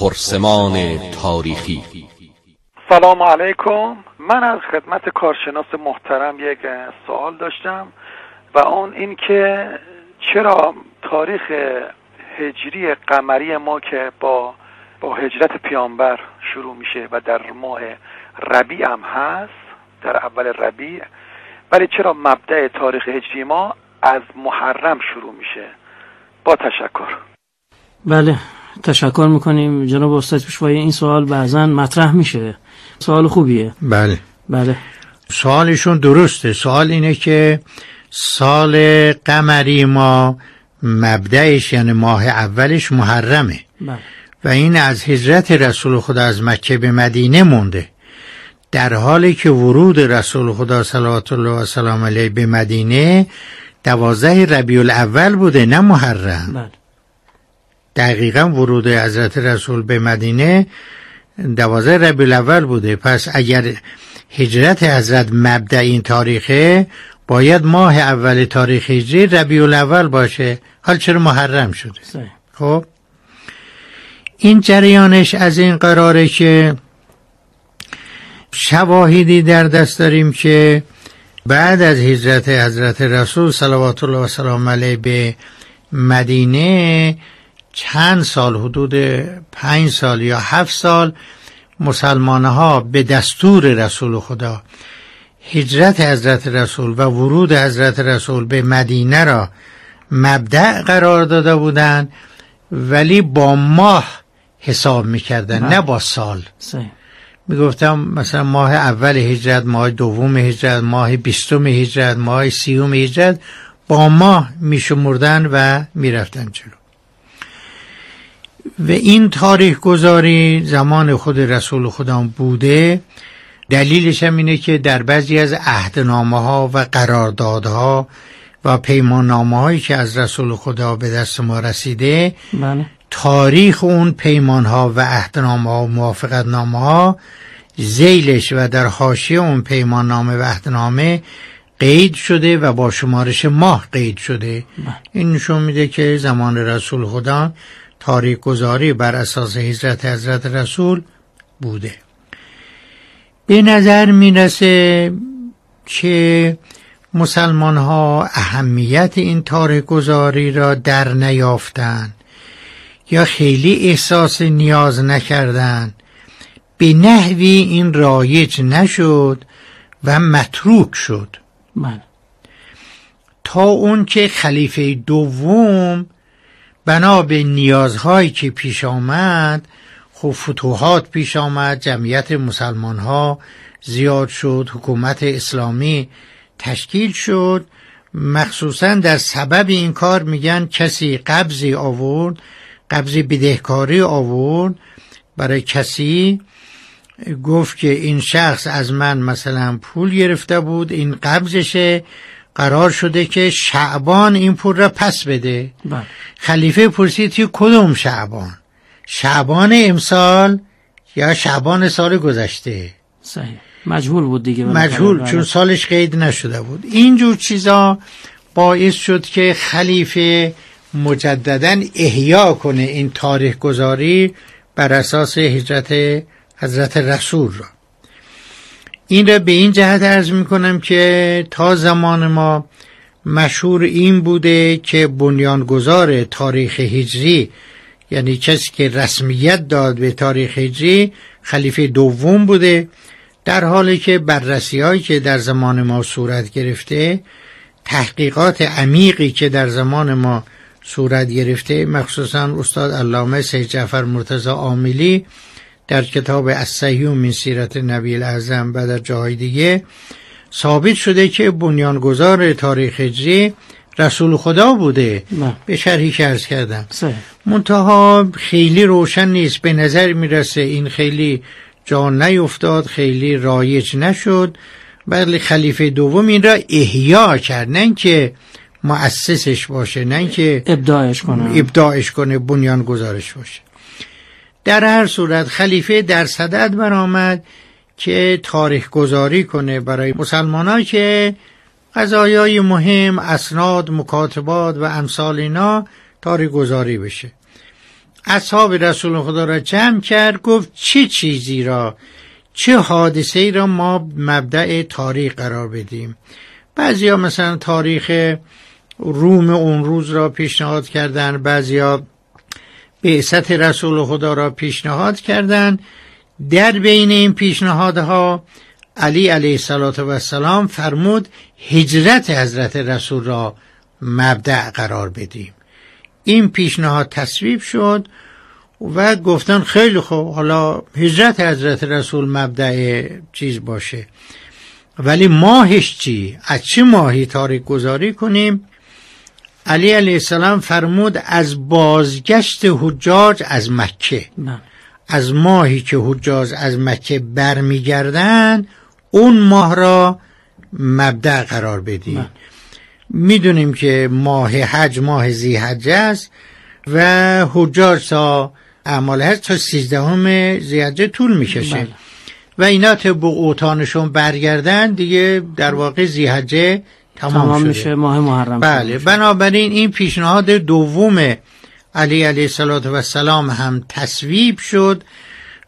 پرسمان تاریخی. سلام علیکم. من از خدمت کارشناس محترم یک سوال داشتم و اون این که چرا تاریخ هجری قمری ما که با با هجرت پیامبر شروع میشه و در ماه ربیع هم هست در اول ربیع ولی چرا مبدع تاریخ هجری ما از محرم شروع میشه؟ با تشکر. بله. تشکر می‌کنیم. جناب استاد پیشوایی این سوال بعضا مطرح میشه. سوال خوبیه. بله. بله. سوالشون درسته. سوال اینه که سال قمری ما مبدعش یعنی ماه اولش محرمه. بله. و این از هجرت رسول خدا از مکه به مدینه مونده. در حالی که ورود رسول خدا صلوات الله و سلام علیه به مدینه دوازده ربیع الاول بوده نه محرم. بله. دقیقا ورود حضرت رسول به مدینه دوازده ربیع الاول بوده. پس اگر هجرت حضرت مبدع این تاریخه باید ماه اول تاریخ هجری ربیع الاول باشه. حال چرا محرم شده؟ خب. این جریانش از این قراره که شواهدی در دست داریم که بعد از هجرت حضرت رسول صلوات الله و سلام علیه به مدینه چند سال حدود پنج سال یا هفت سال مسلمان ها به دستور رسول خدا هجرت حضرت رسول و ورود حضرت رسول به مدینه را مبدع قرار داده بودند ولی با ماه حساب می‌کردن بله. نه با سال. می‌گفتم مثلا ماه اول هجرت ماه دوم هجرت ماه بیستم هجرت ماه سیوم هجرت با ماه میشمردن و می‌رفتن جلو. و این تاریخ گذاری زمان خود رسول خدا بوده دلیلش هم اینه که در بعضی از عهدنامه ها و قراردادها و پیمان هایی که از رسول خدا به دست ما رسیده بله. تاریخ اون پیمان ها و عهدنامه ها و موافقت نامه ها زیلش و در حاشیه اون پیمان نامه و عهدنامه قید شده و با شمارش ماه قید شده. این نشون میده که زمان رسول خدا تاریخ گذاری بر اساس هجرت حضرت رسول بوده. به نظر می‌رسه که مسلمان ها اهمیت این تاریخ گذاری را در نیافتند یا خیلی احساس نیاز نکردند. به نحوی این رایج نشد و متروک شد. بله. تا اون که خلیفه دوم بنا به نیازهایی که پیش آمد خب فتوحات پیش آمد جمعیت مسلمان ها زیاد شد حکومت اسلامی تشکیل شد. مخصوصا در سبب این کار میگن کسی قبضی آورد قبضی بدهکاری آورد. برای کسی گفت که این شخص از من مثلا پول گرفته بود این قبضشه. قرار شده که شعبان این پول را پس بده. بله. خلیفه پرسید که کدوم شعبان؟ شعبان امسال یا شعبان سال گذشته؟ صحیح. مجهول بود دیگه. مجهول بله. چون سالش قید نشده بود. اینجور چیزا باعث شد که خلیفه مجددا احیا کنه این تاریخ گذاری بر اساس هجرت حضرت رسول را. این را به این جهت ارز می کنم که تا زمان ما مشهور این بوده که بنیانگذار تاریخ هجری یعنی کسی که رسمیت داد به تاریخ هجری خلیفه دوم بوده. در حالی که بررسی هایی که در زمان ما صورت گرفته تحقیقات عمیقی که در زمان ما صورت گرفته مخصوصا استاد علامه سید جعفر مرتضی عاملی در کتاب الصحیح من سیرت نبی الاعظم و در جاهای دیگه ثابت شده که بنیانگذار تاریخ هجری رسول خدا بوده. بله. به شرحی که ارز کردم. منتها خیلی روشن نیست. به نظر می‌رسه این خیلی جا نیفتاد خیلی رایج نشد. ولی خلیفه دوم این را احیا کرد. نه که مؤسسش باشه نه که ابداعش کنم ابداعش کنه بنیان گذارش باشه. در هر صورت خلیفه در صدد برآمد که تاریخ گذاری کنه برای مسلمان که قضایای مهم اسناد مکاتبات و امثال اینا تاریخ گذاری بشه. اصحاب رسول خدا را جمع کرد گفت چه چیزی را چه حادثه ای را ما مبدع تاریخ قرار بدیم؟ بعضیا مثلا تاریخ روم اون روز را پیشنهاد کردن بعضیا بعثت رسول خدا را پیشنهاد کردند در بین این پیشنهادها علی علیه السلام فرمود هجرت حضرت رسول را مبدع قرار بدیم این پیشنهاد تصویب شد و گفتن خیلی خوب حالا هجرت حضرت رسول مبدع چیز باشه ولی ماهش چی؟ از چه ماهی تاریک گذاری کنیم؟ علی علیه السلام فرمود از بازگشت حجاج از مکه بله. از ماهی که حجاج از مکه برمیگردن اون ماه را مبدع قرار بدیم بله. می‌دونیم که ماه حج ماه زی حج است و حجاج تا اعمال حج تا سیزدهم زی طول می‌کشه بله. و اینا طبق اوتانشون برگردن دیگه در واقع زیحجه تمام, تمام شده. میشه ماه محرم بله بنابراین این پیشنهاد دوم علی علیه السلام هم تصویب شد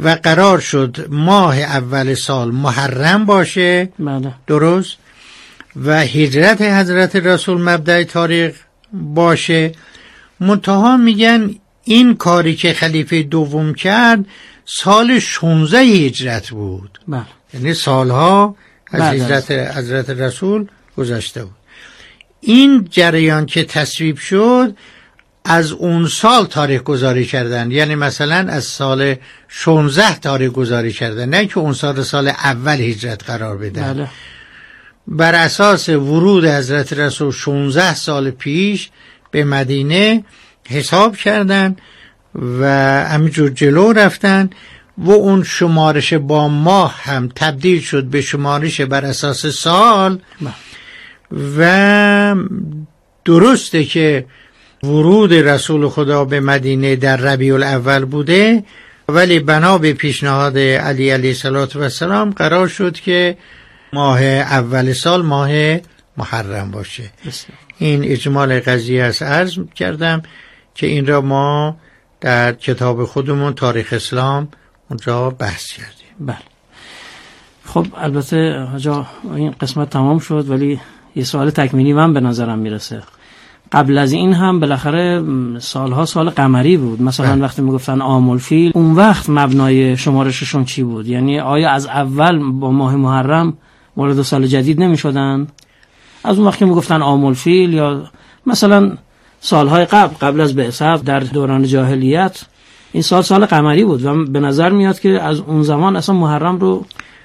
و قرار شد ماه اول سال محرم باشه. بله. درست؟ و هجرت حضرت رسول مبدع تاریخ باشه. منتها میگن این کاری که خلیفه دوم کرد سال 16 هجرت بود. بله. یعنی سالها از- هجرت حضرت رسول گذشته بود. این جریان که تصویب شد از اون سال تاریخ گذاری کردن. یعنی مثلا از سال 16 تاریخ گذاری کردن. نه که اون سال سال اول هجرت قرار بدن بله. بر اساس ورود حضرت رسول 16 سال پیش به مدینه حساب کردن و همینجور جلو رفتن و اون شمارش با ماه هم تبدیل شد به شمارش بر اساس سال و درسته که ورود رسول خدا به مدینه در ربیع الاول بوده ولی بنا به پیشنهاد علی علیه السلام قرار شد که ماه اول سال ماه محرم باشه. این اجمال قضیه است. عرض کردم که این را ما در کتاب خودمون تاریخ اسلام اونجا بحث کردیم. بله. خب البته حاجا این قسمت تمام شد ولی یه سوال تکمیلی من به نظرم می‌رسه. قبل از این هم بالاخره سالها سال قمری بود. مثلا بله. وقتی می‌گفتن آمول فیل اون وقت مبنای شمارششون چی بود؟ یعنی آیا از اول با ماه محرم وارد سال جدید نمی‌شدن؟ از اون وقت که می‌گفتن آمول فیل یا مثلا سالهای قبل قبل از بعثت در دوران جاهلیت این سال سال قمری بود و به نظر میاد که از اون زمان اصلا محرم رو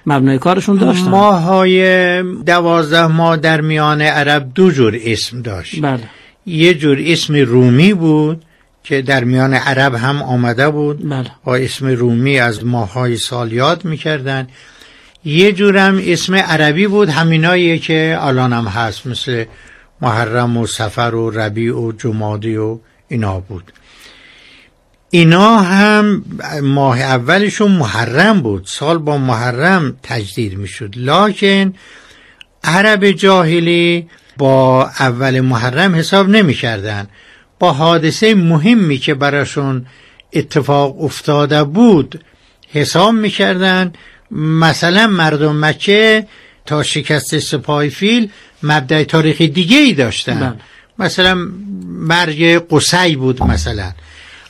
مبنای کارشون داشتن. ماهای دوازده ماه در میان عرب دو جور اسم داشت. بله. یه جور اسم رومی بود که در میان عرب هم آمده بود. بله. با اسم رومی از ماهای سال یاد می‌کردن. یه جورم اسم عربی بود همینایی که الان هم هست مثل محرم و سفر و ربیع و جمادی و اینا بود. اینا هم ماه اولشون محرم بود. سال با محرم تجدید می‌شد. لکن عرب جاهلی با اول محرم حساب نمی‌کردن. با حادثه مهمی که براشون اتفاق افتاده بود حساب می‌کردن. مثلا مردم مکه تا شکست سپاه فیل مبدع تاریخی دیگه ای داشتن. بله. مثلا مرگ قسی بود مثلا.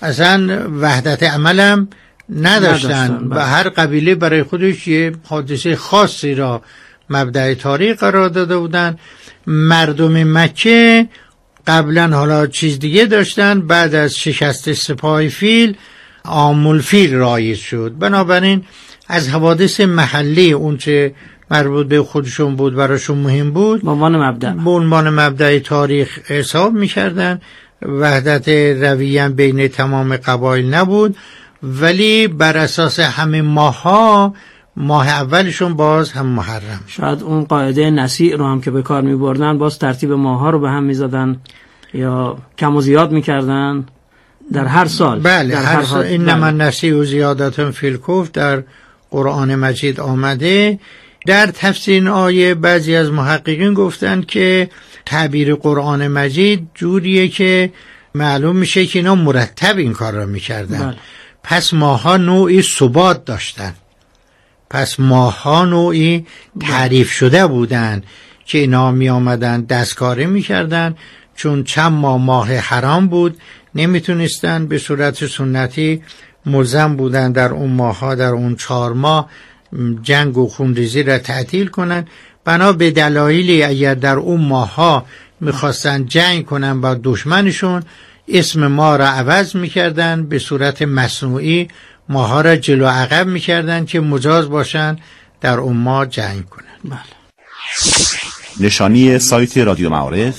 اصلا وحدت عملم نداشتن نداشتن، و بله. هر قبیله برای خودش یه حادثه خاصی را مبدع تاریخ قرار داده بودن. مردم مکه قبلا حالا چیز دیگه داشتن. بعد از شکست سپاه فیل آمول فیل رایج شد. بنابراین از حوادث محلی اونچه مربوط به خودشون بود براشون مهم بود به عنوان مبدع به عنوان مبدع تاریخ حساب می‌کردن. وحدت رویه بین تمام قبایل نبود ولی بر اساس همه ماها ماه اولشون باز هم محرم. شاید اون قاعده نسیع رو هم که به کار می بردن باز ترتیب ماها رو به هم می زدن یا کم و زیاد می کردن در هر سال بله در هر سال حال- این بله. من نسی و زیادت فیلکوف در قرآن مجید آمده در تفسیر این آیه بعضی از محققین گفتند که تعبیر قرآن مجید جوریه که معلوم میشه که اینا مرتب این کار را می‌کردن. بله. پس ماها نوعی ثبات داشتن. پس ماها نوعی تعریف شده بودن که اینا می آمدن دستکاری می‌کردن. چون چند ماه ماه حرام بود نمی‌تونستن به صورت سنتی ملزم بودن در اون ماها در اون چهار ماه جنگ و خونریزی را تعطیل کنن بنا به دلایلی اگر در اون ماها می‌خواستن جنگ کنن با دشمنشون اسم ما را عوض می‌کردن به صورت مصنوعی ماها را جلو عقب می‌کردن که مجاز باشن در اون ماه جنگ کنن. بله. نشانی سایت رادیو معارف